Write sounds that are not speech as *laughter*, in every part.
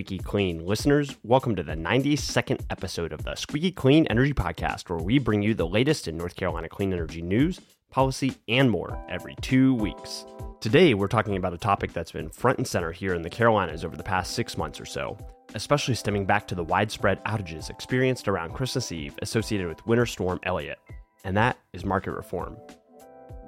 Squeaky Clean listeners. Welcome to the 92nd episode of the Squeaky Clean Energy Podcast, where we bring you the latest in North Carolina clean energy news, policy, and more every two weeks. Today, we're talking about a topic that's been front and center here in the Carolinas over the past six months or so, especially stemming back to the widespread outages experienced around Christmas Eve associated with Winter Storm Elliott, and that is market reform.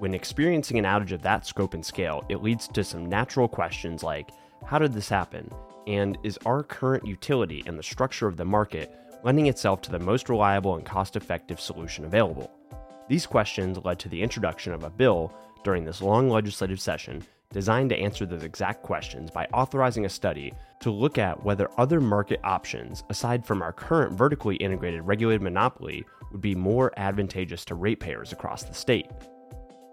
When experiencing an outage of that scope and scale, it leads to some natural questions like how did this happen? And is our current utility and the structure of the market lending itself to the most reliable and cost effective solution available? These questions led to the introduction of a bill during this long legislative session designed to answer those exact questions by authorizing a study to look at whether other market options, aside from our current vertically integrated regulated monopoly, would be more advantageous to ratepayers across the state.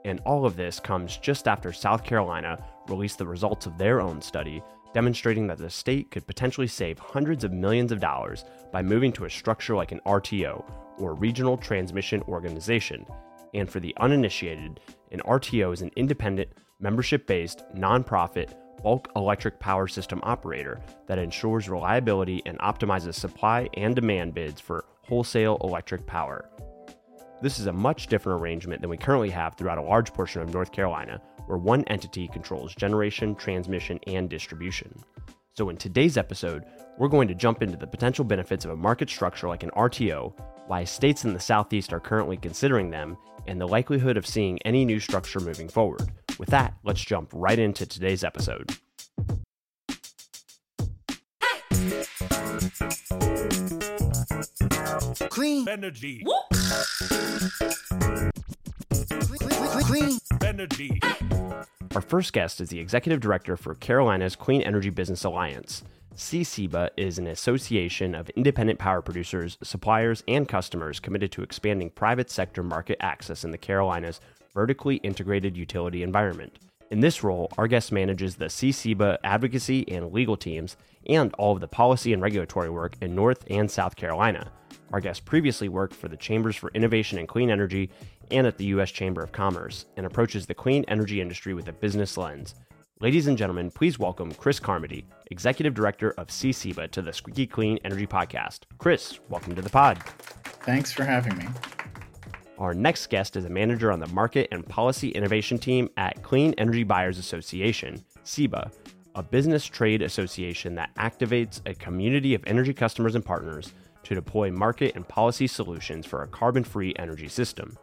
And all of this comes just after South Carolina released the results of their own study demonstrating that the state could potentially save hundreds of millions of dollars by moving to a structure like an RTO, or Regional Transmission Organization. And for the uninitiated, an RTO is an independent, membership based, nonprofit, bulk electric power system operator that ensures reliability and optimizes supply and demand bids for wholesale electric power. This is a much different arrangement than we currently have throughout a large portion of North Carolina, where one entity controls generation, transmission, and distribution. So, in today's episode, we're going to jump into the potential benefits of a market structure like an RTO, why states in the Southeast are currently considering them, and the likelihood of seeing any new structure moving forward. With that, let's jump right into today's episode. Clean energy. Energy. Our first guest is the executive director for Carolinas Clean Energy Business Alliance. CCEBA is an association of independent power producers, suppliers, and customers committed to expanding private sector market access in the Carolinas' vertically integrated utility environment. In this role, our guest manages the CCEBA advocacy and legal teams and all of the policy and regulatory work in North and South Carolina. Our guest previously worked for the Chambers for Innovation and Clean Energy and at the U.S. Chamber of Commerce and approaches the clean energy industry with a business lens. Ladies and gentlemen, please welcome Chris Carmody, Executive Director of CCEBA, to the Squeaky Clean Energy Podcast. Chris, welcome to the pod. Thanks for having me. Our next guest is a manager on the Market and Policy Innovation team at Clean Energy Buyers Association, CEBA, a business trade association that activates a community of energy customers and partners to deploy market and policy solutions for a carbon free energy system.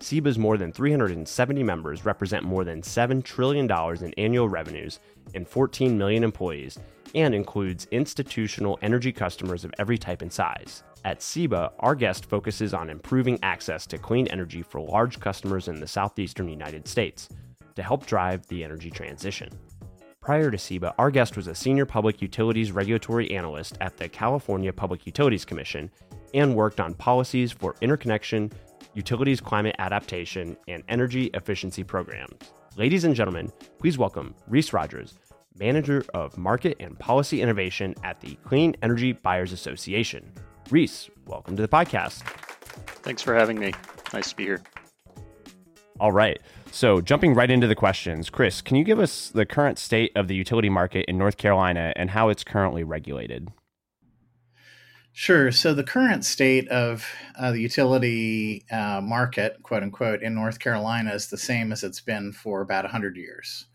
CEBA's more than 370 members represent more than $7 trillion in annual revenues and 14 million employees, and includes institutional energy customers of every type and size. At CEBA, our guest focuses on improving access to clean energy for large customers in the southeastern United States to help drive the energy transition. Prior to CEBA, our guest was a senior public utilities regulatory analyst at the California Public Utilities Commission and worked on policies for interconnection, utilities climate adaptation, and energy efficiency programs. Ladies and gentlemen, please welcome Reese Rogers, Manager of Market and Policy Innovation at the Clean Energy Buyers Association. Reese, welcome to the podcast. Thanks for having me. Nice to be here. All right. So, jumping right into the questions, Chris, can you give us the current state of the utility market in North Carolina and how it's currently regulated? Sure. So the current state of uh, the utility uh, market, quote unquote, in North Carolina is the same as it's been for about 100 years.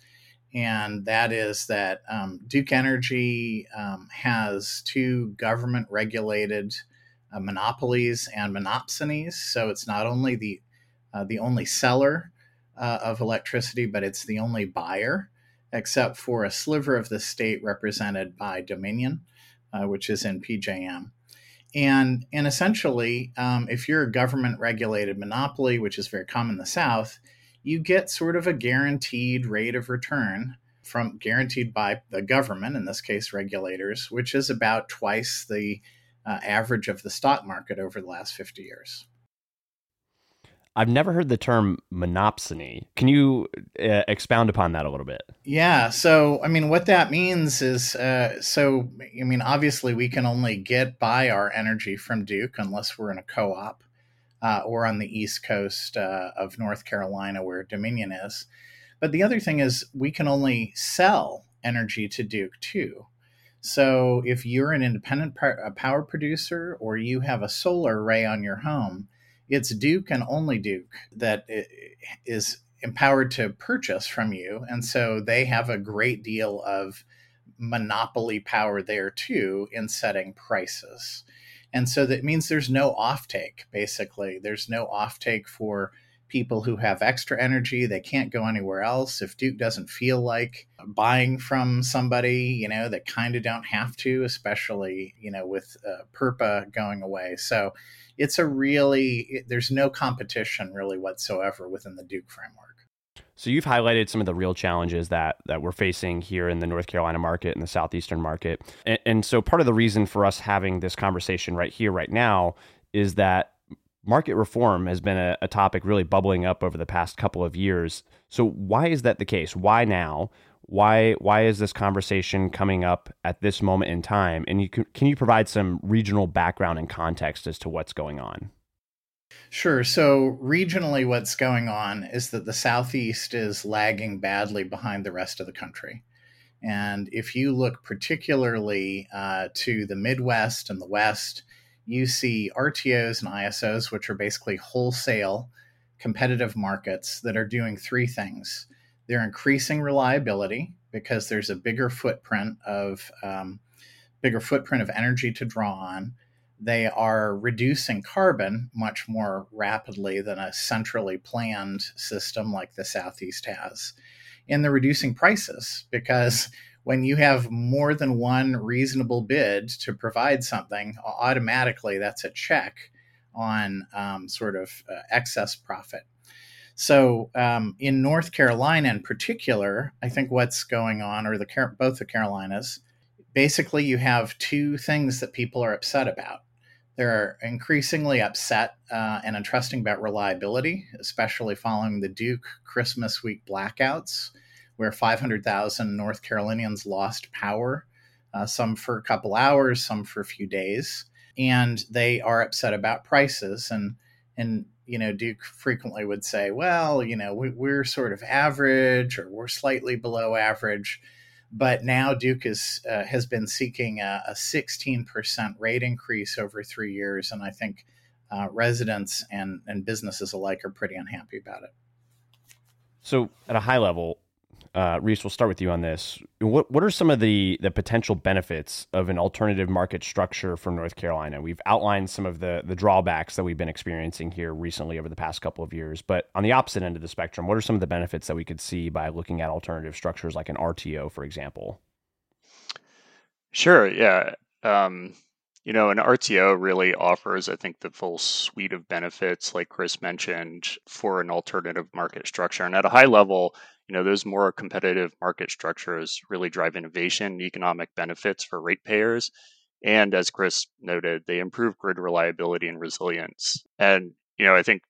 And that is that um, Duke Energy um, has two government regulated uh, monopolies and monopsonies. So it's not only the, uh, the only seller uh, of electricity, but it's the only buyer, except for a sliver of the state represented by Dominion, uh, which is in PJM and and essentially, um, if you're a government regulated monopoly, which is very common in the South, you get sort of a guaranteed rate of return from guaranteed by the government, in this case regulators, which is about twice the uh, average of the stock market over the last 50 years. I've never heard the term monopsony. Can you uh, expound upon that a little bit? Yeah. So, I mean, what that means is uh, so, I mean, obviously, we can only get buy our energy from Duke unless we're in a co op uh, or on the east coast uh, of North Carolina where Dominion is. But the other thing is, we can only sell energy to Duke too. So, if you're an independent power producer or you have a solar array on your home, it's Duke and only Duke that is empowered to purchase from you. And so they have a great deal of monopoly power there too in setting prices. And so that means there's no offtake, basically. There's no offtake for people who have extra energy. They can't go anywhere else. If Duke doesn't feel like buying from somebody, you know, that kind of don't have to, especially, you know, with uh, PURPA going away. So it's a really, it, there's no competition really whatsoever within the Duke framework. So you've highlighted some of the real challenges that that we're facing here in the North Carolina market and the southeastern market. And, and so part of the reason for us having this conversation right here, right now, is that market reform has been a, a, topic really bubbling up over the past couple of years. So why is that the case? Why now? Why why is this conversation coming up at this moment in time? And you can, can you provide some regional background and context as to what's going on? Sure. So regionally, what's going on is that the southeast is lagging badly behind the rest of the country. And if you look particularly uh, to the Midwest and the West, you see RTOs and ISOs, which are basically wholesale competitive markets that are doing three things. They're increasing reliability because there's a bigger footprint of um, bigger footprint of energy to draw on. They are reducing carbon much more rapidly than a centrally planned system like the Southeast has. And they're reducing prices because when you have more than one reasonable bid to provide something, automatically that's a check on um, sort of uh, excess profit. So um, in North Carolina, in particular, I think what's going on, or the both the Carolinas, basically you have two things that people are upset about. They're increasingly upset uh, and untrusting about reliability, especially following the Duke Christmas week blackouts where 500,000 North Carolinians lost power, uh, some for a couple hours, some for a few days. And they are upset about prices. And, and you know, Duke frequently would say, well, you know, we, we're sort of average or we're slightly below average. But now Duke is, uh, has been seeking a, a, 16% rate increase over three years. And I think uh, residents and, and businesses alike are pretty unhappy about it. So, at a high level, uh, Reese, we'll start with you on this. What what are some of the the potential benefits of an alternative market structure for North Carolina? We've outlined some of the the drawbacks that we've been experiencing here recently over the past couple of years, but on the opposite end of the spectrum, what are some of the benefits that we could see by looking at alternative structures like an RTO, for example? Sure. Yeah. Um, you know, an RTO really offers, I think, the full suite of benefits, like Chris mentioned, for an alternative market structure. And at a high level, you know those more competitive market structures really drive innovation economic benefits for ratepayers. And as chris noted they improve grid reliability and resilience. And you know i think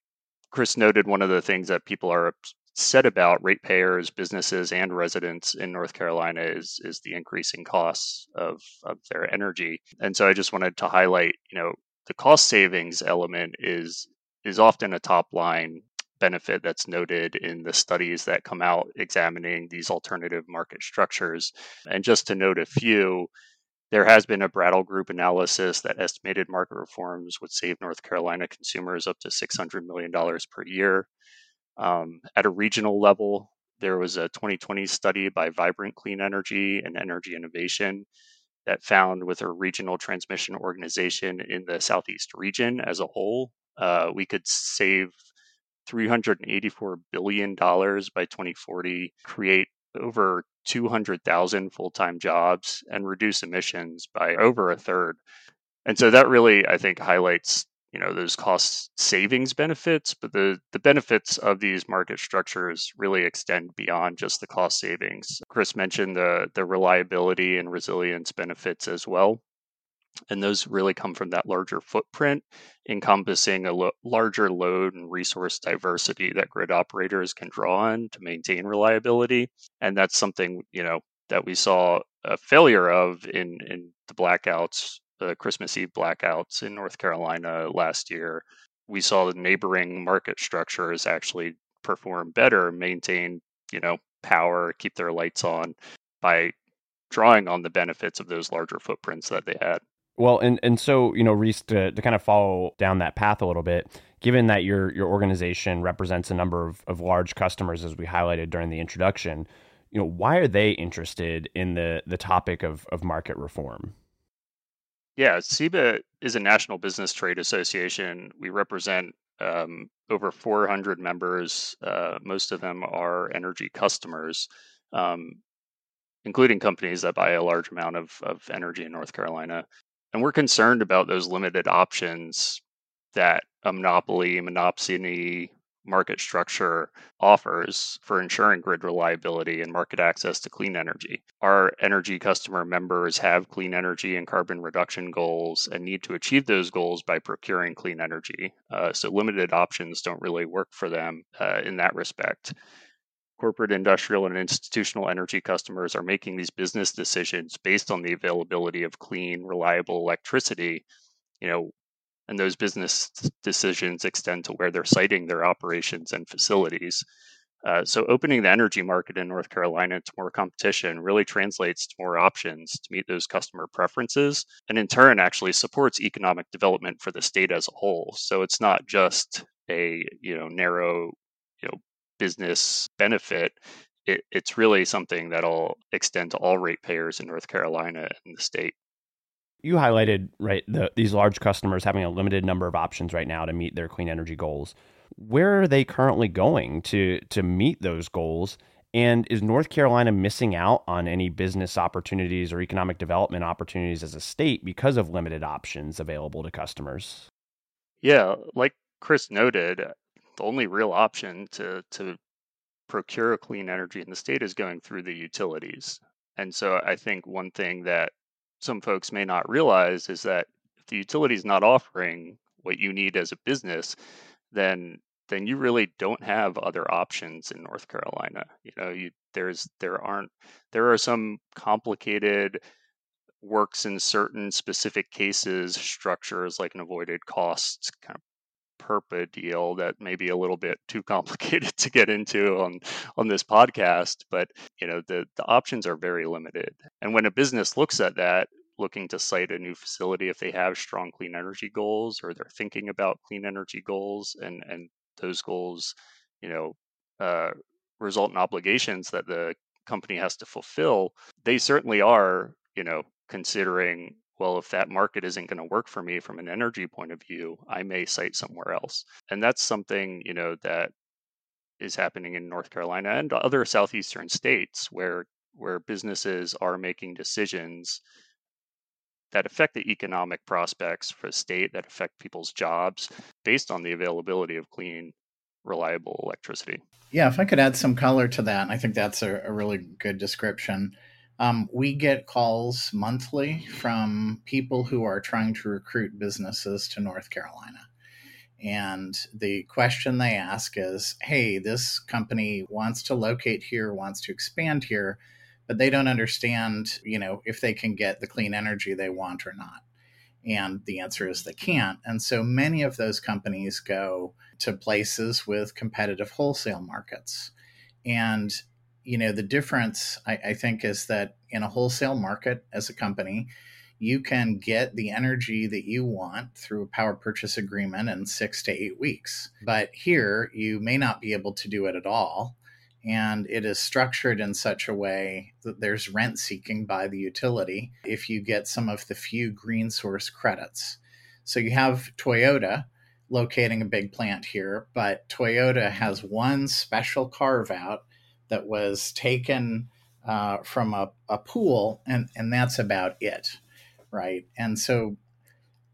chris noted one of the things that people are upset about ratepayers businesses and residents in north carolina is is the increasing costs of of their energy. And so i just wanted to highlight you know the cost savings element is is often a top line benefit that's noted in the studies that come out examining these alternative market structures. And just to note a few, there has been a Brattle Group analysis that estimated market reforms would save North Carolina consumers up to $600 million per year. Um, at a regional level, there was a 2020 study by Vibrant Clean Energy and Energy Innovation that found with a regional transmission organization in the Southeast region as a whole, uh, we could save $384 billion by 2040, create over 200,000 full time jobs, and reduce emissions by over a third. And so that really, I think, highlights you know those cost savings benefits but the the benefits of these market structures really extend beyond just the cost savings chris mentioned the the reliability and resilience benefits as well And those really come from that larger footprint, encompassing a lo- larger load and resource diversity that grid operators can draw on to maintain reliability. And that's something, you know, that we saw a failure of in, in the blackouts, the Christmas Eve blackouts in North Carolina last year. We saw the neighboring market structures actually perform better, maintain, you know, power, keep their lights on by drawing on the benefits of those larger footprints that they had. Well, and and so you know, Reese, to, to kind of follow down that path a little bit, given that your your organization represents a number of, of large customers, as we highlighted during the introduction, you know, why are they interested in the the topic of of market reform? Yeah, CEBA is a national business trade association. We represent um, over 400 members. Uh, most of them are energy customers, um, including companies that buy a large amount of, of energy in North Carolina. And we're concerned about those limited options that a monopoly, monopsony, market structure offers for ensuring grid reliability and market access to clean energy. Our energy customer members have clean energy and carbon reduction goals and need to achieve those goals by procuring clean energy. Uh, so, limited options don't really work for them uh, in that respect. Corporate, industrial, and institutional energy customers are making these business decisions based on the availability of clean, reliable electricity you know and those business decisions extend to where they're siting their operations and facilities. Uh, so, opening the energy market in North Carolina to more competition really translates to more options to meet those customer preferences, and in turn, actually supports economic development for the state as a whole. So, it's not just a you know narrow business benefit. It, it's really something that'll extend to all ratepayers in North Carolina and the state you highlighted right the, these large customers having a limited number of options right now to meet their clean energy goals. Where are they currently going to to meet those goals? And is North Carolina missing out on any business opportunities or economic development opportunities as a state because of limited options available to customers? Yeah, like Chris noted, the only real option to to procure clean energy in the state is going through the utilities. And so I think one thing that some folks may not realize is that if the utility is not offering what you need as a business, then then you really don't have other options in North Carolina. You know, you there's there aren't there are some complicated works in certain specific cases structures like an avoided costs kind of PURPA deal that may be a little bit too *laughs* complicated to get into on on this podcast, but you know the the options are very limited. And when a business looks at that, looking to site a new facility, if they have strong clean energy goals or they're thinking about clean energy goals, and and those goals, you know, uh, result in obligations that the company has to fulfill, they certainly are, you know, considering well, if that market isn't going to work for me from an energy point of view, I may site somewhere else. And that's something, you know, that is happening in North Carolina and other southeastern states where where businesses are making decisions that affect the economic prospects for the state, that affect people's jobs based on the availability of clean, reliable electricity. Yeah, if I could add some color to that, I think that's a, a really good description. Um, we get calls monthly from people who are trying to recruit businesses to North Carolina. And the question they ask is Hey, this company wants to locate here, wants to expand here, but they don't understand, you know, if they can get the clean energy they want or not. And the answer is they can't. And so many of those companies go to places with competitive wholesale markets. And you know the difference I, I, think is that in a wholesale market as a company you can get the energy that you want through a power purchase agreement in six to eight weeks. But here you may not be able to do it at all and it is structured in such a way that there's rent seeking by the utility if you get some of the few green source credits. So you have toyota locating a big plant here but toyota has one special carve out that was taken uh, from a, a pool, and, and that's about it, right? And so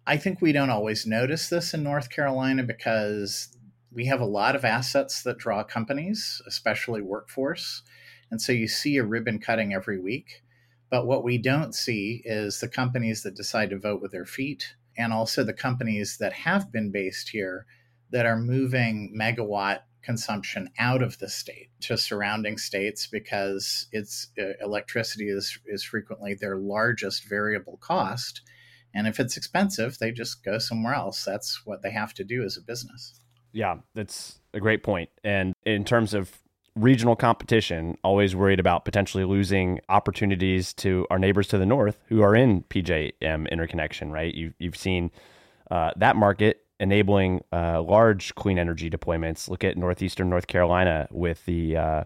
I think we don't always notice this in North Carolina because we have a lot of assets that draw companies, especially workforce. And so you see a ribbon cutting every week. But what we don't see is the companies that decide to vote with their feet, and also the companies that have been based here that are moving megawatt consumption out of the state to surrounding states because it's uh, electricity is is frequently their largest variable cost. And if it's expensive they just go somewhere else. That's what they have to do as a business. Yeah that's a great point. And in terms of regional competition always worried about potentially losing opportunities to our neighbors to the north who are in PJM interconnection right? You you've seen uh, that market enabling uh, large clean energy deployments. Look at northeastern North Carolina with the uh,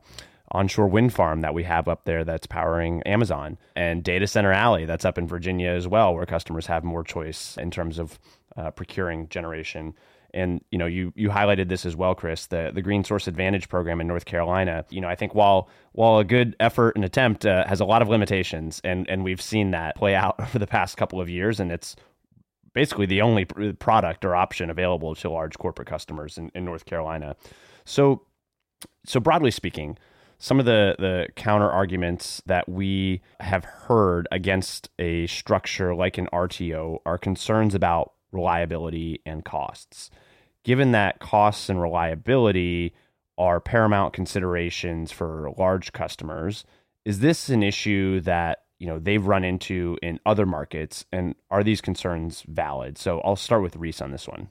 onshore wind farm that we have up there that's powering Amazon, and Data Center Alley that's up in Virginia as well, where customers have more choice in terms of uh, procuring generation. And you know, you you highlighted this as well, Chris. The the Green Source Advantage program in North Carolina. You know, I think while while a good effort and attempt uh, has a lot of limitations, and and we've seen that play out *laughs* over the past couple of years, and it's basically the only product or option available to large corporate customers in, in North Carolina. So, so broadly speaking, some of the the counter arguments that we have heard against a structure like an RTO are concerns about reliability and costs. Given that costs and reliability are paramount considerations for large customers, is this an issue that you know they've run into in other markets and are these concerns valid? So i'll start with reese on this one.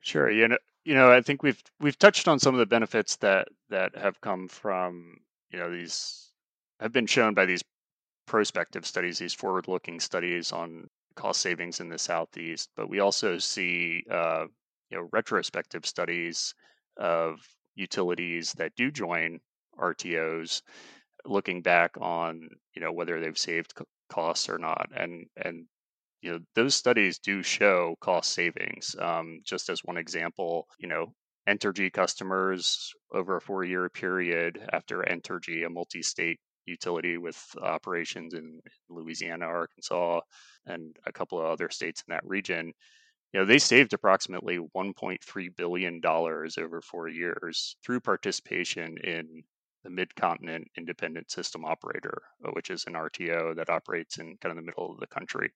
Sure you know you know i think we've we've touched on some of the benefits that that have come from you know these have been shown by these prospective studies these forward looking studies on cost savings in the southeast but we also see uh, you know retrospective studies of utilities that do join rtos looking back on you know whether they've saved costs or not and and you know those studies do show cost savings um, just as one example you know entergy customers over a four year period after entergy a multi-state utility with operations in louisiana arkansas and a couple of other states in that region you know they saved approximately 1.3 billion dollars over four years through participation in the Mid-Continent Independent System Operator, uh, which is an RTO that operates in kind of the middle of the country.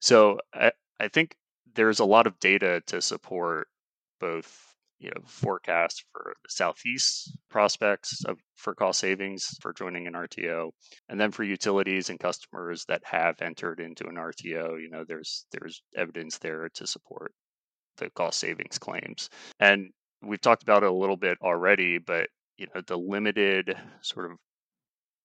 So I, I think there's a lot of data to support both you know forecasts for the southeast prospects of for cost savings for joining an RTO and then for utilities and customers that have entered into an RTO you know there's there's evidence there to support the cost savings claims and we've talked about it a little bit already but you know the limited sort of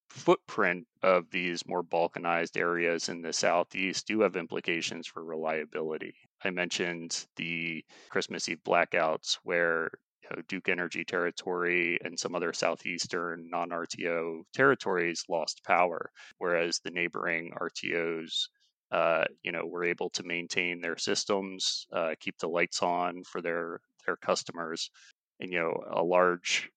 footprint of these more balkanized areas in the southeast do have implications for reliability. I mentioned the Christmas Eve blackouts where you know, Duke Energy territory and some other southeastern non RTO territories lost power, whereas the neighboring RTOs. Uh, you know, were able to maintain their systems, uh, keep the lights on for their their customers, and you know, a large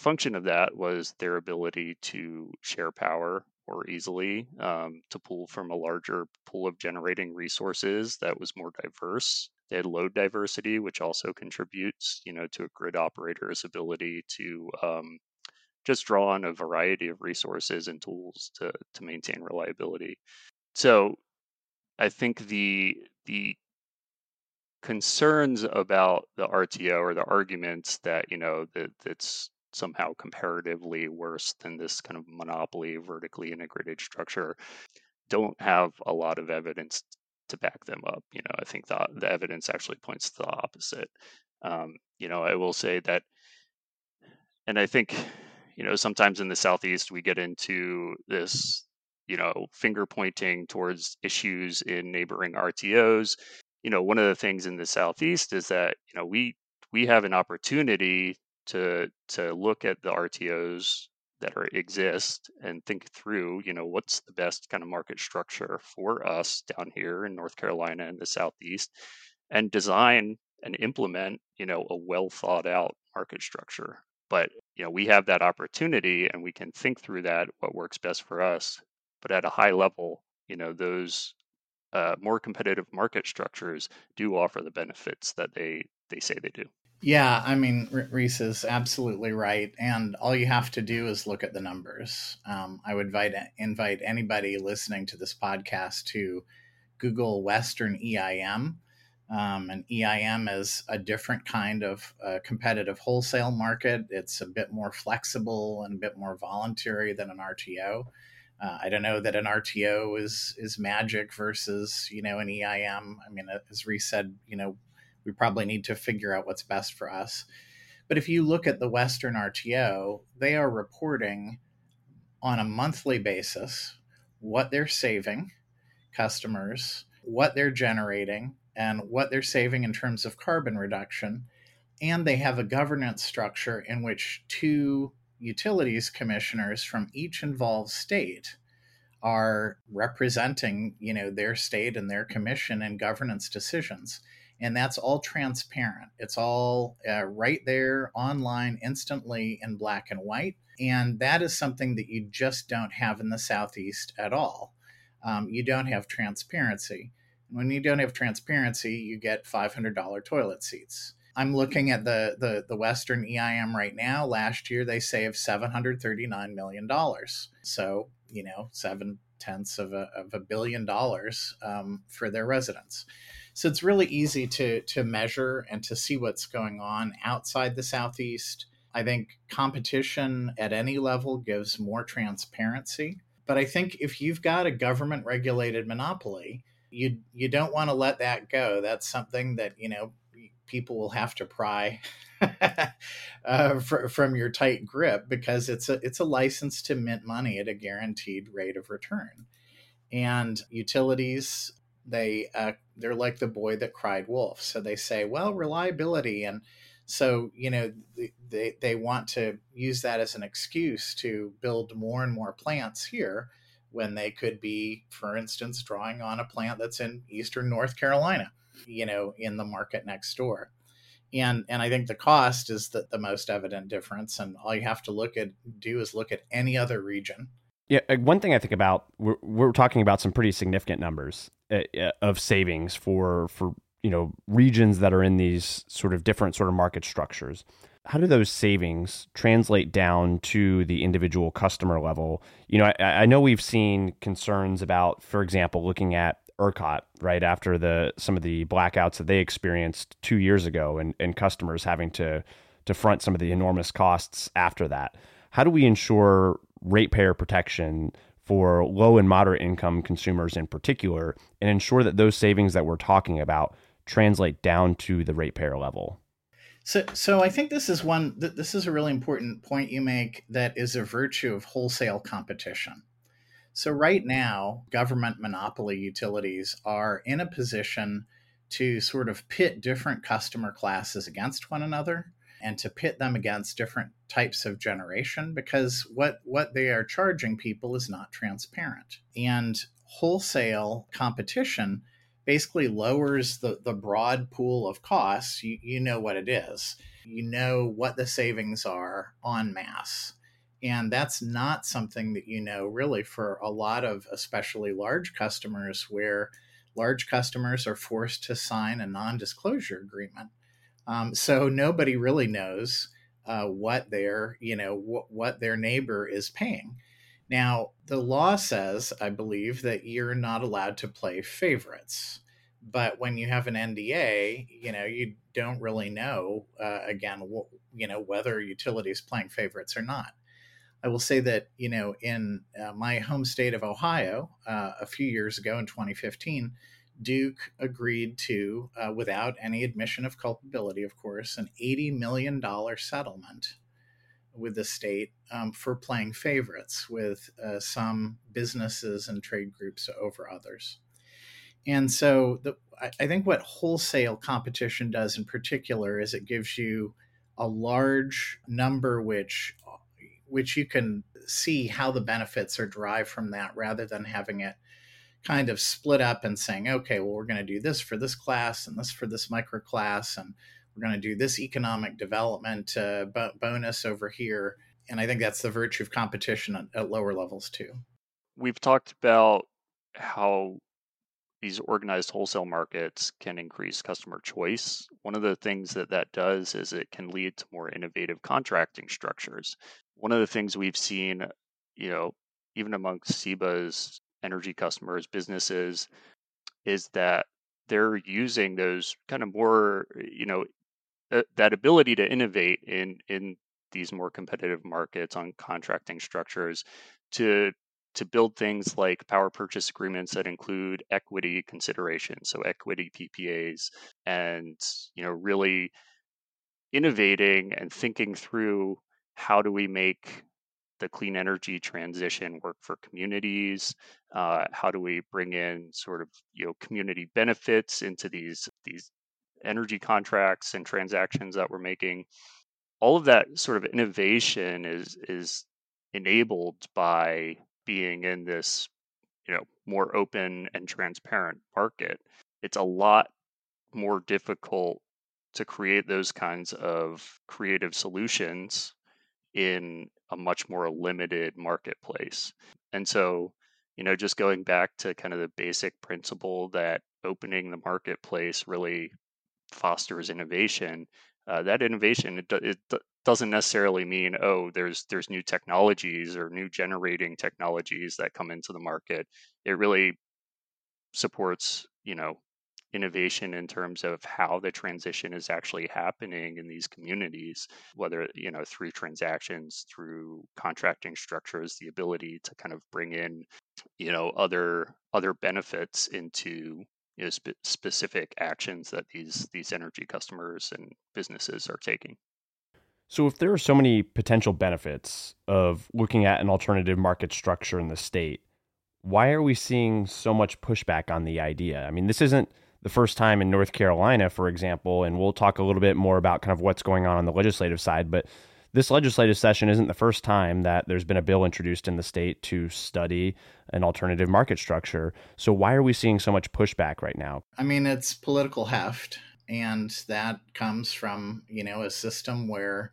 function of that was their ability to share power more easily, um, to pull from a larger pool of generating resources that was more diverse. They had load diversity, which also contributes, you know, to a grid operator's ability to um, just draw on a variety of resources and tools to to maintain reliability. So, I think the the concerns about the RTO or the arguments that you know that that's somehow comparatively worse than this kind of monopoly vertically integrated structure don't have a lot of evidence to back them up. You know, I think the the evidence actually points to the opposite. Um, you know, I will say that, and I think, you know, sometimes in the southeast we get into this, you know, finger pointing towards issues in neighboring RTOs. You know, one of the things in the southeast is that you know we we have an opportunity to to look at the RTOs that are exist and think through, you know, what's the best kind of market structure for us down here in North Carolina and the Southeast, and design and implement, you know, a well thought out market structure. But you know, we have that opportunity, and we can think through that what works best for us. But at a high level, you know, those uh, more competitive market structures do offer the benefits that they they say they do. Yeah, I mean, Reese is absolutely right. And all you have to do is look at the numbers. Um, I would invite, invite anybody listening to this podcast to Google Western EIM. Um, and EIM is a different kind of uh, competitive wholesale market. It's a bit more flexible and a bit more voluntary than an RTO. Uh, I don't know that an RTO is is magic versus you know an EIM. I mean, as Reese said, you know, we probably need to figure out what's best for us. But if you look at the Western RTO, they are reporting on a monthly basis what they're saving customers, what they're generating, and what they're saving in terms of carbon reduction. And they have a governance structure in which two utilities commissioners from each involved state are representing, you know, their state and their commission in governance decisions. And that's all transparent. It's all uh, right there online instantly in black and white. And that is something that you just don't have in the Southeast at all. Um, you don't have transparency. And when you don't have transparency, you get $500 toilet seats. I'm looking at the, the, the Western EIM right now. Last year, they saved $739 million. So, you know, seven tenths of a, of a billion dollars um, for their residents. So it's really easy to, to measure and to see what's going on outside the Southeast. I think competition at any level gives more transparency. But I think if you've got a government regulated monopoly, you you don't want to let that go. That's something that you know people will have to pry *laughs* uh, fr- from your tight grip because it's a it's a license to mint money at a guaranteed rate of return. And utilities, they uh, they're like the boy that cried wolf. So they say, well, reliability and so you know they they want to use that as an excuse to build more and more plants here when they could be, for instance, drawing on a plant that's in eastern North Carolina, you know, in the market next door. And and I think the cost is the, the most evident difference. And all you have to look at do is look at any other region. Yeah, uh, one thing I think about we're, we're talking about some pretty significant numbers uh, uh, of savings for for you know regions that are in these sort of different sort of market structures how do those savings translate down to the individual customer level? You know, I, I, know we've seen concerns about, for example, looking at ERCOT right after the some of the blackouts that they experienced two years ago, and, and customers having to to front some of the enormous costs after that. How do we ensure ratepayer protection for low and moderate income consumers in particular, and ensure that those savings that we're talking about translate down to the ratepayer level? So, so I think this is one. This is a really important point you make. That is a virtue of wholesale competition. So right now, government monopoly utilities are in a position to sort of pit different customer classes against one another and to pit them against different types of generation because what what they are charging people is not transparent and wholesale competition basically lowers the, the broad pool of costs. You, you know what it is. You know what the savings are en masse. And that's not something that you know really for a lot of especially large customers where large customers are forced to sign a non disclosure agreement. Um, so nobody really knows uh, what their, you know, wh- what their neighbor is paying. Now, the law says, I believe, that you're not allowed to play favorites. But when you have an NDA, you know, you don't really know, uh, again, wh- you know, whether utility is playing favorites or not. I will say that, you know, in uh, my home state of Ohio, uh, a few years ago in 2015, Duke agreed to, uh, without any admission of culpability, of course, an $80 million settlement with the state um, for playing favorites with uh, some businesses and trade groups over others. And so the, I, I think what wholesale competition does in particular is it gives you a large number which which you can see how the benefits are derived from that rather than having it kind of split up and saying, okay, well, we're going to do this for this class and this for this micro class, and we're going to do this economic development uh, bonus over here. And I think that's the virtue of competition at, at lower levels too. We've talked about how these organized wholesale markets can increase customer choice. One of the things that that does is it can lead to more innovative contracting structures. One of the things we've seen, you know, even amongst CEBA's energy customers, businesses, is that they're using those kind of more, you know, uh, that ability to innovate in in these more competitive markets on contracting structures to to build things like power purchase agreements that include equity considerations, so equity PPAs, and you know really innovating and thinking through how do we make the clean energy transition work for communities? Uh, how do we bring in sort of you know community benefits into these these energy contracts and transactions that we're making? All of that sort of innovation is is enabled by being in this you know more open and transparent market it's a lot more difficult to create those kinds of creative solutions in a much more limited marketplace and so you know just going back to kind of the basic principle that opening the marketplace really fosters innovation uh, that innovation it, it, doesn't necessarily mean oh there's there's new technologies or new generating technologies that come into the market. It really supports you know innovation in terms of how the transition is actually happening in these communities whether you know through transactions through contracting structures the ability to kind of bring in you know other other benefits into you know, spe- specific actions that these these energy customers and businesses are taking so, if there are so many potential benefits of looking at an alternative market structure in the state, why are we seeing so much pushback on the idea? I mean, this isn't the first time in North Carolina, for example, and we'll talk a little bit more about kind of what's going on on the legislative side, but this legislative session isn't the first time that there's been a bill introduced in the state to study an alternative market structure. So, why are we seeing so much pushback right now? I mean, it's political heft, and that comes from, you know, a system where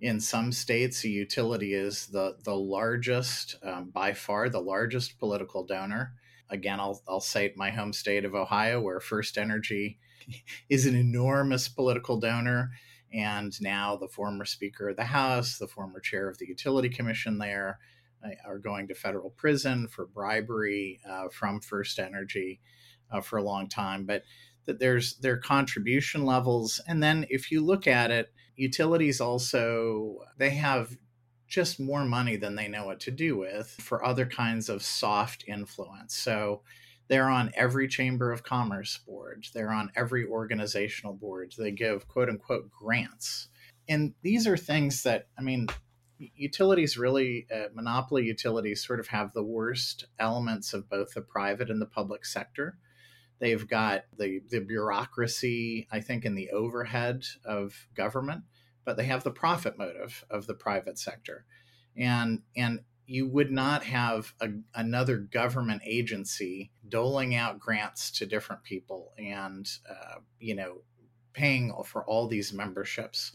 in some states, a utility is the the largest, um, by far, the largest political donor. Again, I'll I'll cite my home state of Ohio, where First Energy *laughs* is an enormous political donor, and now the former Speaker of the House, the former chair of the Utility Commission, there uh, are going to federal prison for bribery uh, from First Energy uh, for a long time. But that there's their contribution levels, and then if you look at it utilities also they have just more money than they know what to do with for other kinds of soft influence. So they're on every chamber of commerce board, they're on every organizational board. They give quote unquote grants. And these are things that, I mean, utilities really, uh, monopoly utilities sort of have the worst elements of both the private and the public sector. They've got the, the bureaucracy, I think, in the overhead of government, but they have the profit motive of the private sector. And, and you would not have a, another government agency doling out grants to different people and, uh, you know, paying for all these memberships.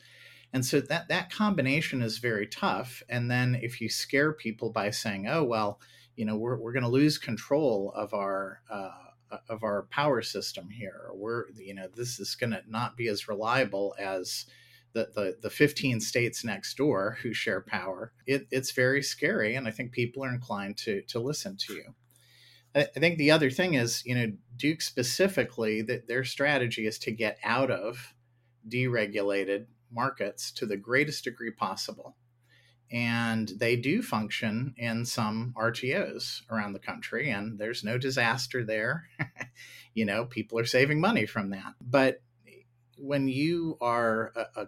And so that, that combination is very tough. And then if you scare people by saying, oh, well, you know, we're, we're going to lose control of our, uh, of our power system here. We're you know this is going to not be as reliable as the, the, the 15 states next door who share power. It, it's very scary, and I think people are inclined to to listen to you. I, think the other thing is, you know, Duke specifically that their strategy is to get out of deregulated markets to the greatest degree possible and they do function in some RTOs around the country, and there's no disaster there. *laughs* you know, people are saving money from that. But when you are a, a,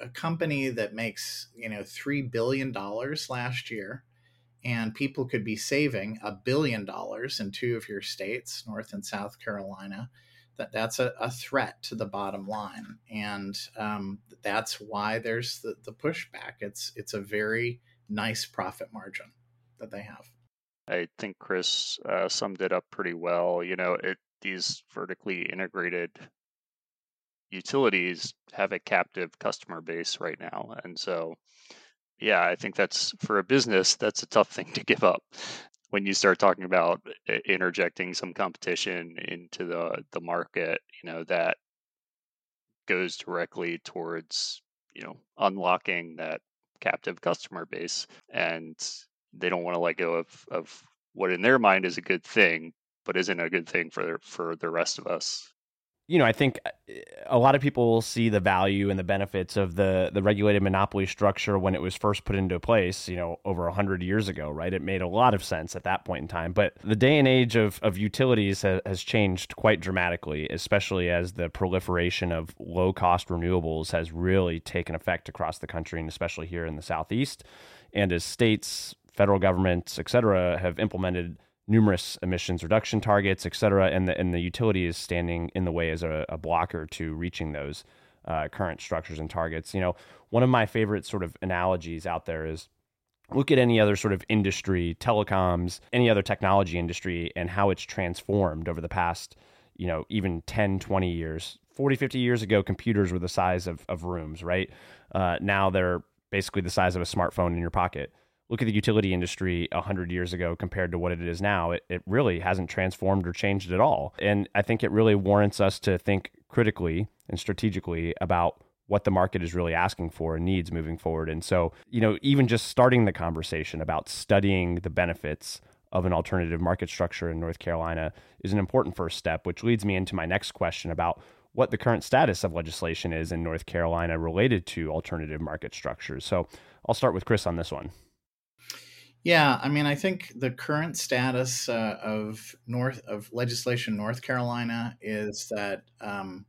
a company that makes, you know, $3 billion last year, and people could be saving a billion dollars in two of your states, North and South Carolina, that that's a, a threat to the bottom line, and um, that's why there's the, the pushback. It's it's a very nice profit margin that they have. I think Chris uh, summed it up pretty well. You know, it these vertically integrated utilities have a captive customer base right now, and so yeah, I think that's for a business that's a tough thing to give up. when you start talking about interjecting some competition into the the market, you know that goes directly towards you know unlocking that captive customer base, and they don't want to let go of of what in their mind is a good thing, but isn't a good thing for for the rest of us you know, I think uh, a lot of people will see the value and the benefits of the the regulated monopoly structure when it was first put into place, you know, over 100 years ago, right? It made a lot of sense at that point in time. But the day and age of, of utilities ha- has changed quite dramatically, especially as the proliferation of low cost renewables has really taken effect across the country and especially here in the Southeast. And as states, federal governments, et cetera, have implemented numerous emissions reduction targets, et cetera, and the, and the utility is standing in the way as a, a blocker to reaching those uh, current structures and targets. You know, one of my favorite sort of analogies out there is look at any other sort of industry, telecoms, any other technology industry, and how it's transformed over the past, you know, even 10, 20 years. 40, 50 years ago, computers were the size of, of rooms, right? Uh, now they're basically the size of a smartphone in your pocket look at the utility industry 100 years ago compared to what it is now, it, it really hasn't transformed or changed at all. And I think it really warrants us to think critically and strategically about what the market is really asking for and needs moving forward. And so, you know, even just starting the conversation about studying the benefits of an alternative market structure in North Carolina is an important first step, which leads me into my next question about what the current status of legislation is in North Carolina related to alternative market structures. So I'll start with Chris on this one. Yeah, I mean, I think the current status uh, of North of legislation North Carolina is that um,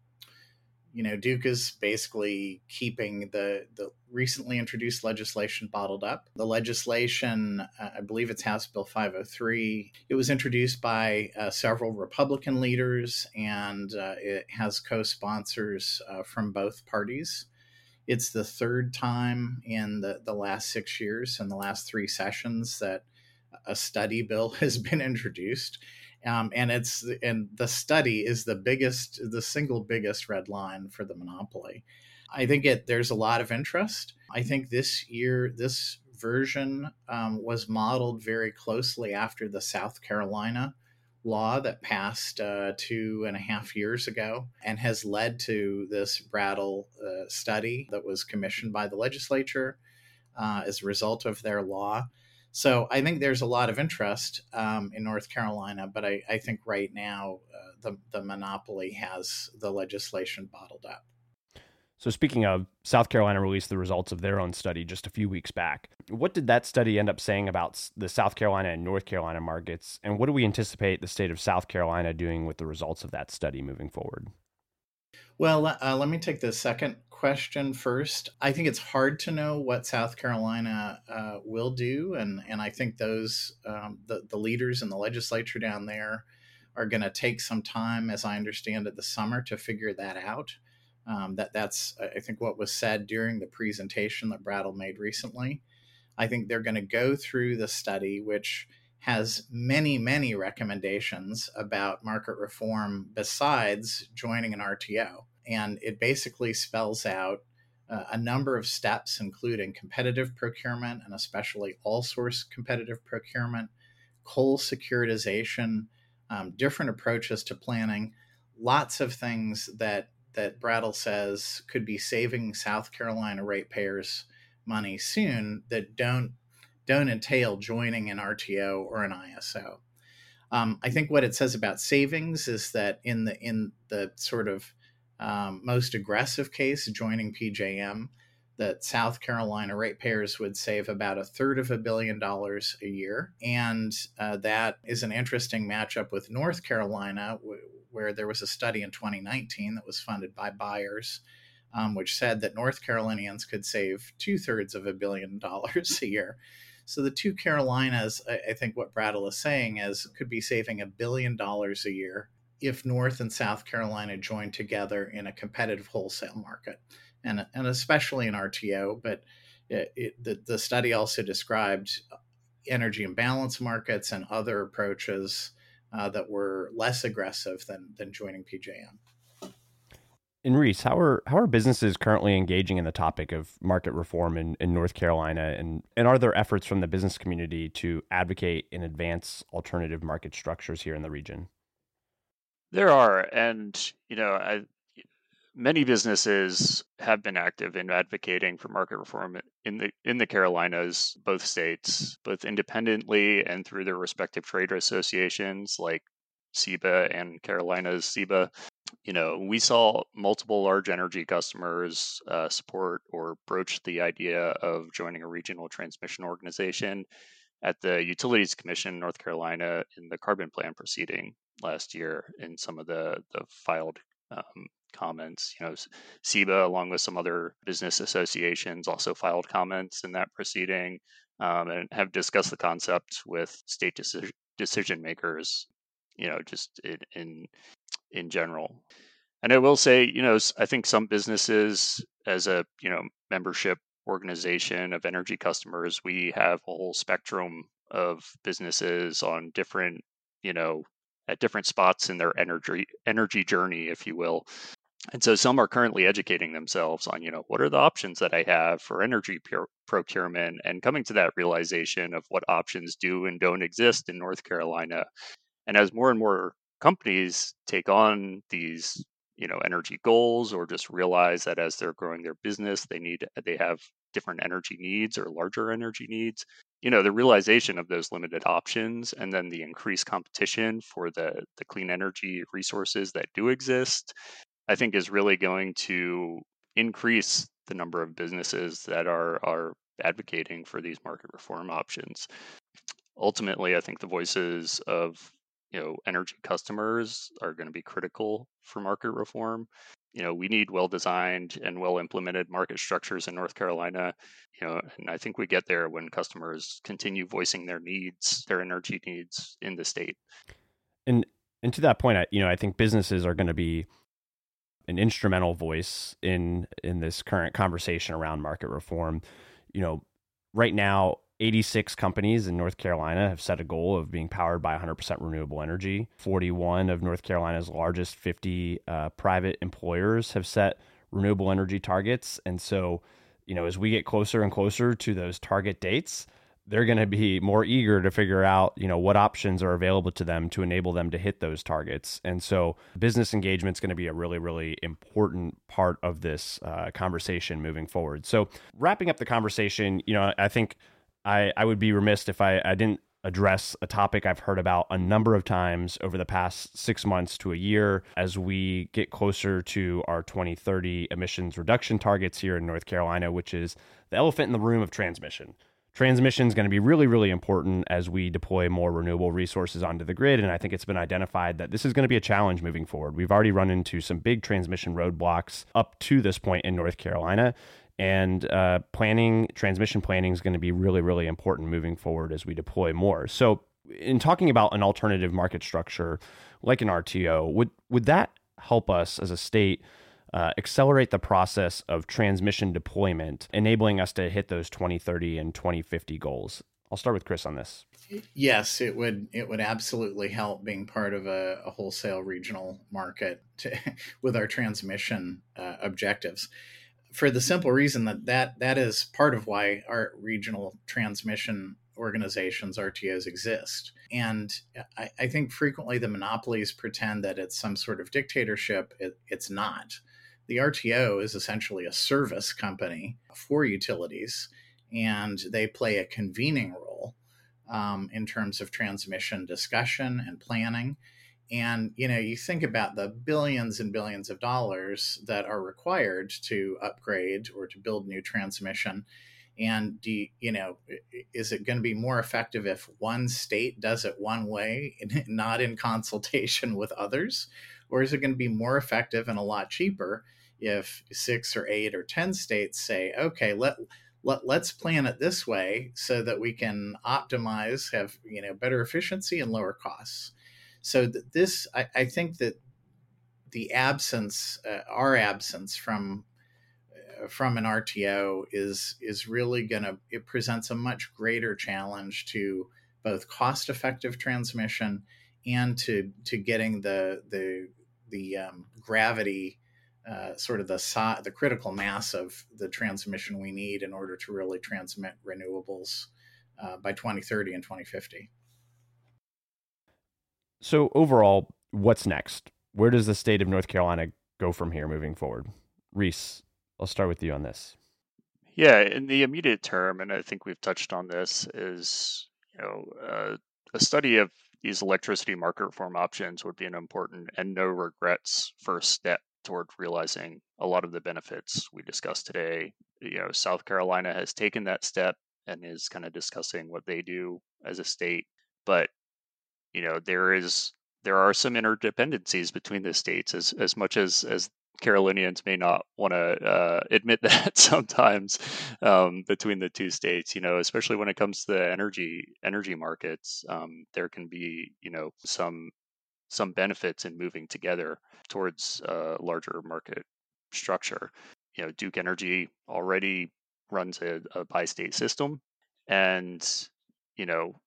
you know Duke is basically keeping the the recently introduced legislation bottled up. The legislation, uh, I believe it's House Bill 503. It was introduced by uh, several Republican leaders, and uh, it has co-sponsors uh, from both parties. It's the third time in the, the last six years, in the last three sessions, that a study bill *laughs* has been introduced. Um, and it's and the study is the biggest, the single biggest red line for the monopoly. I think it there's a lot of interest. I think this year this version um, was modeled very closely after the South Carolina law that passed uh, two and a half years ago and has led to this Brattle uh, study that was commissioned by the legislature uh, as a result of their law. So I think there's a lot of interest um, in North Carolina, but I, I think right now uh, the, the monopoly has the legislation bottled up. So, speaking of, South Carolina released the results of their own study just a few weeks back. What did that study end up saying about the South Carolina and North Carolina markets? And what do we anticipate the state of South Carolina doing with the results of that study moving forward? Well, uh, let me take the second question first. I think it's hard to know what South Carolina uh, will do, and and I think those um, the the leaders in the legislature down there are going to take some time, as I understand it, the summer to figure that out. Um, that that's I think what was said during the presentation that Brattle made recently. I think they're going to go through the study, which has many many recommendations about market reform besides joining an RTO, and it basically spells out uh, a number of steps, including competitive procurement and especially all source competitive procurement, coal securitization, um, different approaches to planning, lots of things that that Brattle says could be saving South Carolina ratepayers money soon that don't don't entail joining an RTO or an ISO. Um, I think what it says about savings is that in the in the sort of um, most aggressive case, joining PJM, that South Carolina ratepayers would save about a third of a billion dollars a year, and uh, that is an interesting matchup with North Carolina, where there was a study in 2019 that was funded by buyers, um, which said that North Carolinians could save two thirds of a billion *laughs* dollars a year. So the two Carolinas, I, I think what Brattle is saying is could be saving a billion dollars a year if North and South Carolina join together in a competitive wholesale market, and and especially in RTO. But it, it, the the study also described energy imbalance markets and other approaches uh, that were less aggressive than than joining PJM. And Reese, how are how are businesses currently engaging in the topic of market reform in, in North Carolina, and and are there efforts from the business community to advocate and advance alternative market structures here in the region? There are, and you know, I, many businesses have been active in advocating for market reform in the in the Carolinas, both states, both independently and through their respective trade associations like CEBA and Carolinas CEBA. You know, we saw multiple large energy customers uh, support or broach the idea of joining a regional transmission organization at the Utilities Commission in North Carolina in the carbon plan proceeding last year in some of the, the filed um, comments. You know, CEBA, along with some other business associations, also filed comments in that proceeding um, and have discussed the concept with state decision, decision makers. You know, just in, in in general. And I will say, you know, I think some businesses, as a you know membership organization of energy customers, we have a whole spectrum of businesses on different, you know, at different spots in their energy energy journey, if you will. And so some are currently educating themselves on, you know, what are the options that I have for energy pure, procurement and coming to that realization of what options do and don't exist in North Carolina. And as more and more companies take on these, you know, energy goals or just realize that as they're growing their business, they need they have different energy needs or larger energy needs, you know, the realization of those limited options and then the increased competition for the the clean energy resources that do exist I think is really going to increase the number of businesses that are are advocating for these market reform options. Ultimately, I think the voices of you know energy customers are going to be critical for market reform. You know, we need well-designed and well-implemented market structures in North Carolina. You know, and I think we get there when customers continue voicing their needs, their energy needs in the state. And and to that point, I, you know, I think businesses are going to be an instrumental voice in in this current conversation around market reform. You know, right now 86 companies in North Carolina have set a goal of being powered by 100% renewable energy. 41 of North Carolina's largest 50 uh, private employers have set renewable energy targets. And so, you know, as we get closer and closer to those target dates, they're going to be more eager to figure out, you know, what options are available to them to enable them to hit those targets. And so, business engagement is going to be a really, really important part of this uh, conversation moving forward. So, wrapping up the conversation, you know, I think I, I would be remiss if I, I didn't address a topic I've heard about a number of times over the past six months to a year as we get closer to our 2030 emissions reduction targets here in North Carolina, which is the elephant in the room of transmission. Transmission is going to be really, really important as we deploy more renewable resources onto the grid. And I think it's been identified that this is going to be a challenge moving forward. We've already run into some big transmission roadblocks up to this point in North Carolina. And uh, planning, transmission planning is going to be really, really important moving forward as we deploy more. So, in talking about an alternative market structure like an RTO, would, would that help us as a state? Uh, accelerate the process of transmission deployment, enabling us to hit those 2030 and 2050 goals. I'll start with Chris on this. Yes, it would. It would absolutely help being part of a, a wholesale regional market to, *laughs* with our transmission uh, objectives. For the simple reason that, that that is part of why our regional transmission organizations, RTOs, exist. And I, I, think frequently the monopolies pretend that it's some sort of dictatorship. It, it's not the RTO is essentially a service company for utilities, and they play a convening role um, in terms of transmission discussion and planning. And you know, you think about the billions and billions of dollars that are required to upgrade or to build new transmission. And do you, you know, is it going to be more effective if one state does it one way, *laughs* not in consultation with others, or is it going to be more effective and a lot cheaper if six or eight or 10 states say, okay, let, let, let's plan it this way so that we can optimize, have, you know, better efficiency and lower costs. So th- this, I, I, think that the absence, uh, our absence from from an RTO is is really going to it presents a much greater challenge to both cost effective transmission and to to getting the the the um, gravity uh, sort of the so- the critical mass of the transmission we need in order to really transmit renewables uh, by 2030 and 2050. So overall, what's next? Where does the state of North Carolina go from here moving forward? Reese, I'll start with you on this. Yeah, in the immediate term, and I think we've touched on this, is you know uh, a study of these electricity market reform options would be an important and no regrets first step toward realizing a lot of the benefits we discussed today. You know, South Carolina has taken that step and is kind of discussing what they do as a state, but you know there is there are some interdependencies between the states as as much as as Carolinians may not want to uh, admit *laughs* that sometimes um, between the two states. You know, especially when it comes to the energy energy markets, um, there can be you know some some benefits in moving together towards a larger market structure. You know, Duke Energy already runs a, a bi-state system, and you know,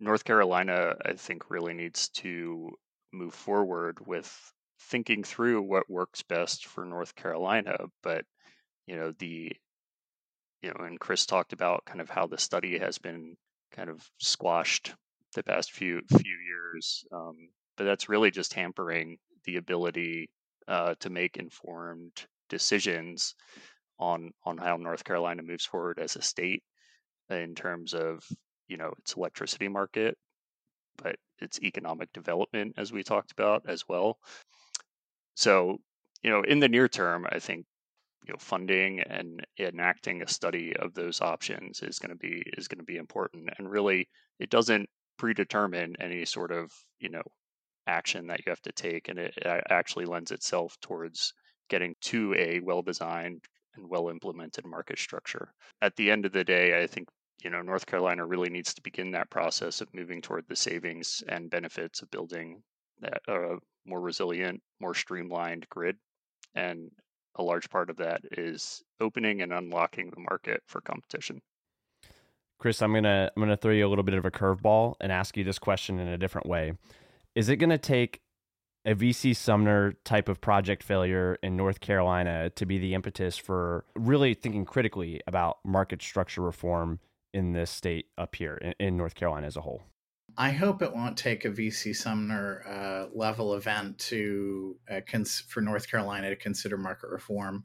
North Carolina, I think, really needs to move forward with thinking through what works best for North Carolina. But you know, the you know, and Chris talked about kind of how the study has been kind of squashed the past few few years. Um, but that's really just hampering the ability uh, to make informed decisions on on how North Carolina moves forward as a state in terms of you know its electricity market, but its economic development, as we talked about as well. So, you know, in the near term, I think you know funding and enacting a study of those options is going to be is going to be important. And really, it doesn't predetermine any sort of you know action that you have to take, and it actually lends itself towards getting to a well designed and well implemented market structure. At the end of the day, I think you know North Carolina really needs to begin that process of moving toward the savings and benefits of building that uh, more resilient, more streamlined grid. And a large part of that is opening and unlocking the market for competition. Chris, I'm gonna I'm gonna throw you a little bit of a curveball and ask you this question in a different way. Is it gonna take a VC Sumner type of project failure in North Carolina to be the impetus for really thinking critically about market structure reform in this state up here in, in North Carolina as a whole? I hope it won't take a VC Sumner uh, level event to uh, cons- for North Carolina to consider market reform.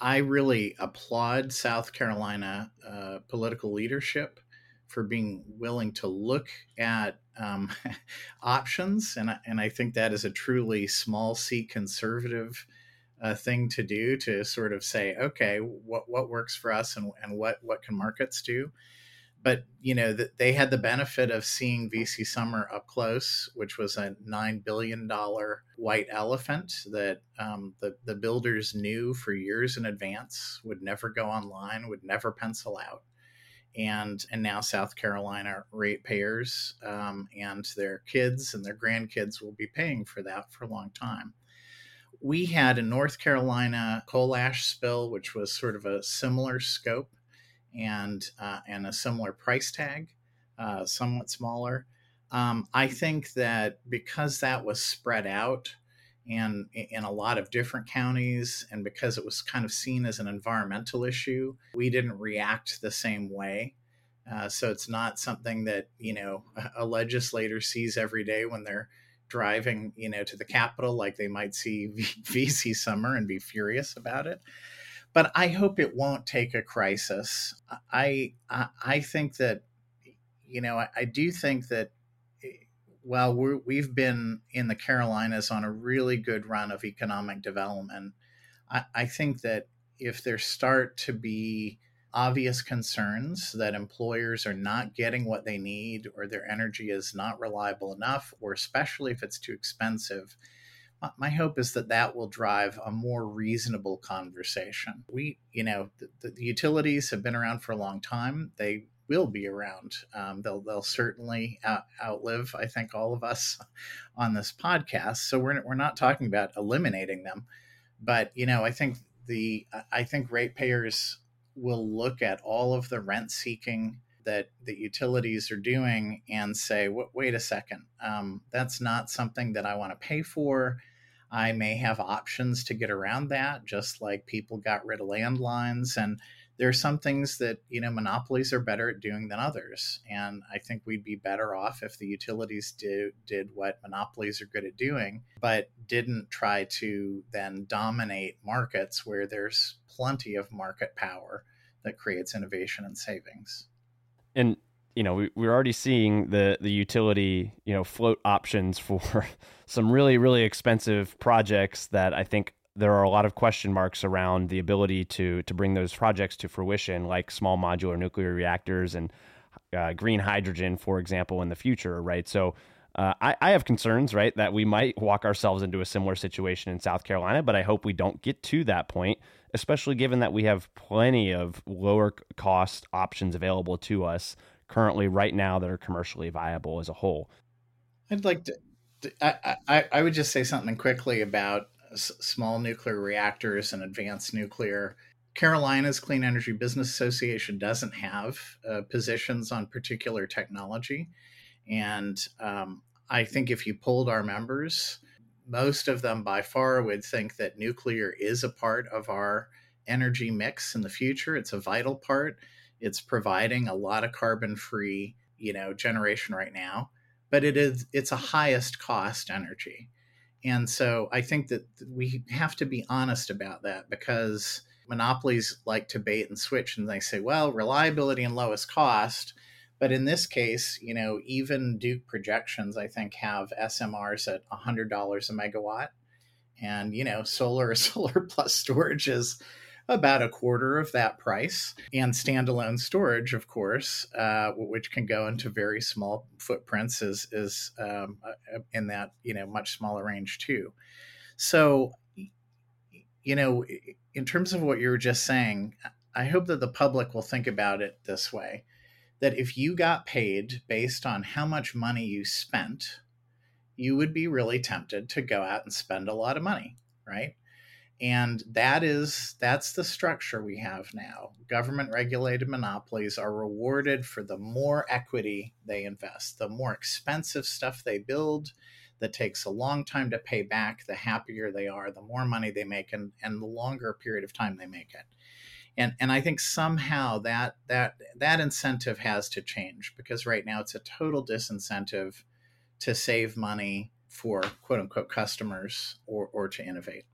I really applaud South Carolina uh, political leadership for being willing to look at um, *laughs* options, and and I think that is a truly small C conservative uh, thing to do to sort of say, okay, what what works for us, and and what what can markets do but you know that they had the benefit of seeing VC Summer up close, which was a nine billion dollar white elephant that um, the the builders knew for years in advance would never go online, would never pencil out, and and now South Carolina ratepayers um, and their kids and their grandkids will be paying for that for a long time. We had a North Carolina coal ash spill, which was sort of a similar scope and uh, and a similar price tag, uh, somewhat smaller. Um, I think that because that was spread out and in a lot of different counties, and because it was kind of seen as an environmental issue, we didn't react the same way. Uh, so it's not something that you know a legislator sees every day when they're driving you know to the capitol like they might see *laughs* vc summer and be furious about it but I hope it won't take a crisis. I I, I think that you know I, I do think that eh, while we have been in the Carolinas on a really good run of economic development, I, I think that if there start to be obvious concerns that employers are not getting what they need or their energy is not reliable enough, or especially if it's too expensive, my hope is that that will drive a more reasonable conversation. We, you know, the, the utilities have been around for a long time. They will be around. Um, they'll they'll certainly out, outlive, I think, all of us *laughs* on this podcast. So we're we're not talking about eliminating them, but you know, I think the I think ratepayers will look at all of the rent seeking that the utilities are doing and say, wait a second, um, that's not something that I want to pay for. I may have options to get around that, just like people got rid of landlines. And there are some things that, you know, monopolies are better at doing than others. And I think we'd be better off if the utilities do, did what monopolies are good at doing, but didn't try to then dominate markets where there's plenty of market power that creates innovation and savings. And you know, we, we're already seeing the the utility, you know, float *laughs* options for some really really expensive projects that I think there are a lot of question marks around the ability to to bring those projects to fruition, like small modular nuclear reactors and uh, green hydrogen, for example, in the future, right? So. Uh, I, I have concerns, right, that we might walk ourselves into a similar situation in South Carolina, but I hope we don't get to that point, especially given that we have plenty of lower cost options available to us currently right now that are commercially viable as a whole. I'd like to. I, I, I would just say something quickly about s- small nuclear reactors and advanced nuclear. Carolinas Clean Energy Business Association doesn't have uh, positions on particular technology. And um, I think if you polled our members, most of them by far would think that nuclear is a part of our energy mix in the future. It's a vital part. It's providing a lot of carbon free, you know, generation right now, but it is it's a highest cost energy. And so I think that we have to be honest about that because monopolies like to bait and switch and they say, well, reliability and lowest cost. But in this case, you know, even Duke projections, I think, have SMRs at $100 a megawatt. And, you know, solar, *laughs* solar plus storage is about a quarter of that price. And standalone storage, of course, uh, which can go into very small footprints, is is um, uh, uh, in that you know much smaller range too. So, you know, in terms of what you were just saying, I hope that the public will think about it this way: that if you got paid based on how much money you spent, you would be really tempted to go out and spend a lot of money, right? And that is that's the structure we have now. Government regulated monopolies are rewarded for the more equity they invest the more expensive stuff they build that takes a long time to pay back the happier they are the more money they make and, and the longer period of time they make it. And and i think somehow that that that incentive has to change because right now it's a total disincentive to save money for quote unquote customers or or to innovate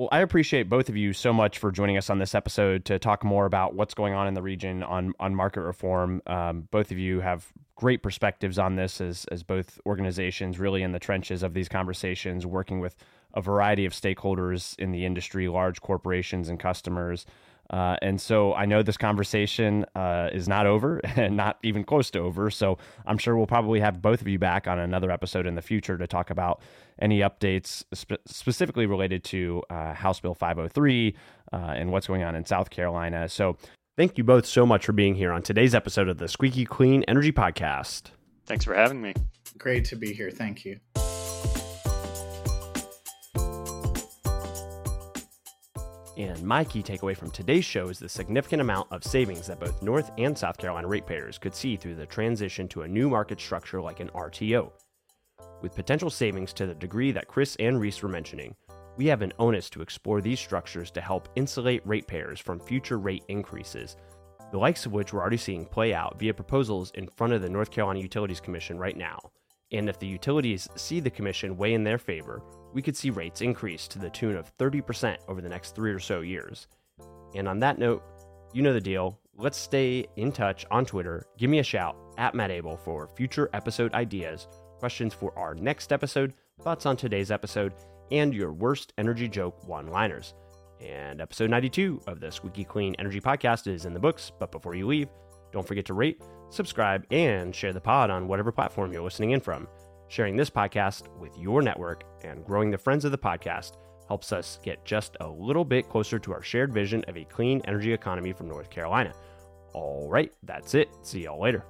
well, I appreciate both of you so much for joining us on this episode to talk more about what's going on in the region on on market reform. Um, both of you have great perspectives on this as as both organizations really in the trenches of these conversations, working with a variety of stakeholders in the industry, large corporations and customers. Uh, and so I know this conversation uh, is not over *laughs* and not even close to over. So I'm sure we'll probably have both of you back on another episode in the future to talk about any updates spe- specifically related to uh, House Bill 503 uh, and what's going on in South Carolina. So thank you both so much for being here on today's episode of the Squeaky Clean Energy Podcast. Thanks for having me. Great to be here. Thank you. And my key takeaway from today's show is the significant amount of savings that both North and South Carolina ratepayers could see through the transition to a new market structure like an RTO. With potential savings to the degree that Chris and Reese were mentioning, we have an onus to explore these structures to help insulate ratepayers from future rate increases, the likes of which we're already seeing play out via proposals in front of the North Carolina Utilities Commission right now. And if the utilities see the Commission weigh in their favor, we could see rates increase to the tune of 30% over the next three or so years. And on that note, you know the deal. Let's stay in touch on Twitter. Give me a shout at Matt Abele for future episode ideas, questions for our next episode, thoughts on today's episode, and your worst energy joke one liners. And episode 92 of the Squeaky Clean Energy Podcast is in the books. But before you leave, don't forget to rate, subscribe, and share the pod on whatever platform you're listening in from. Sharing this podcast with your network and growing the friends of the podcast helps us get just a little bit closer to our shared vision of a clean energy economy from North Carolina. All right, that's it. See y'all later.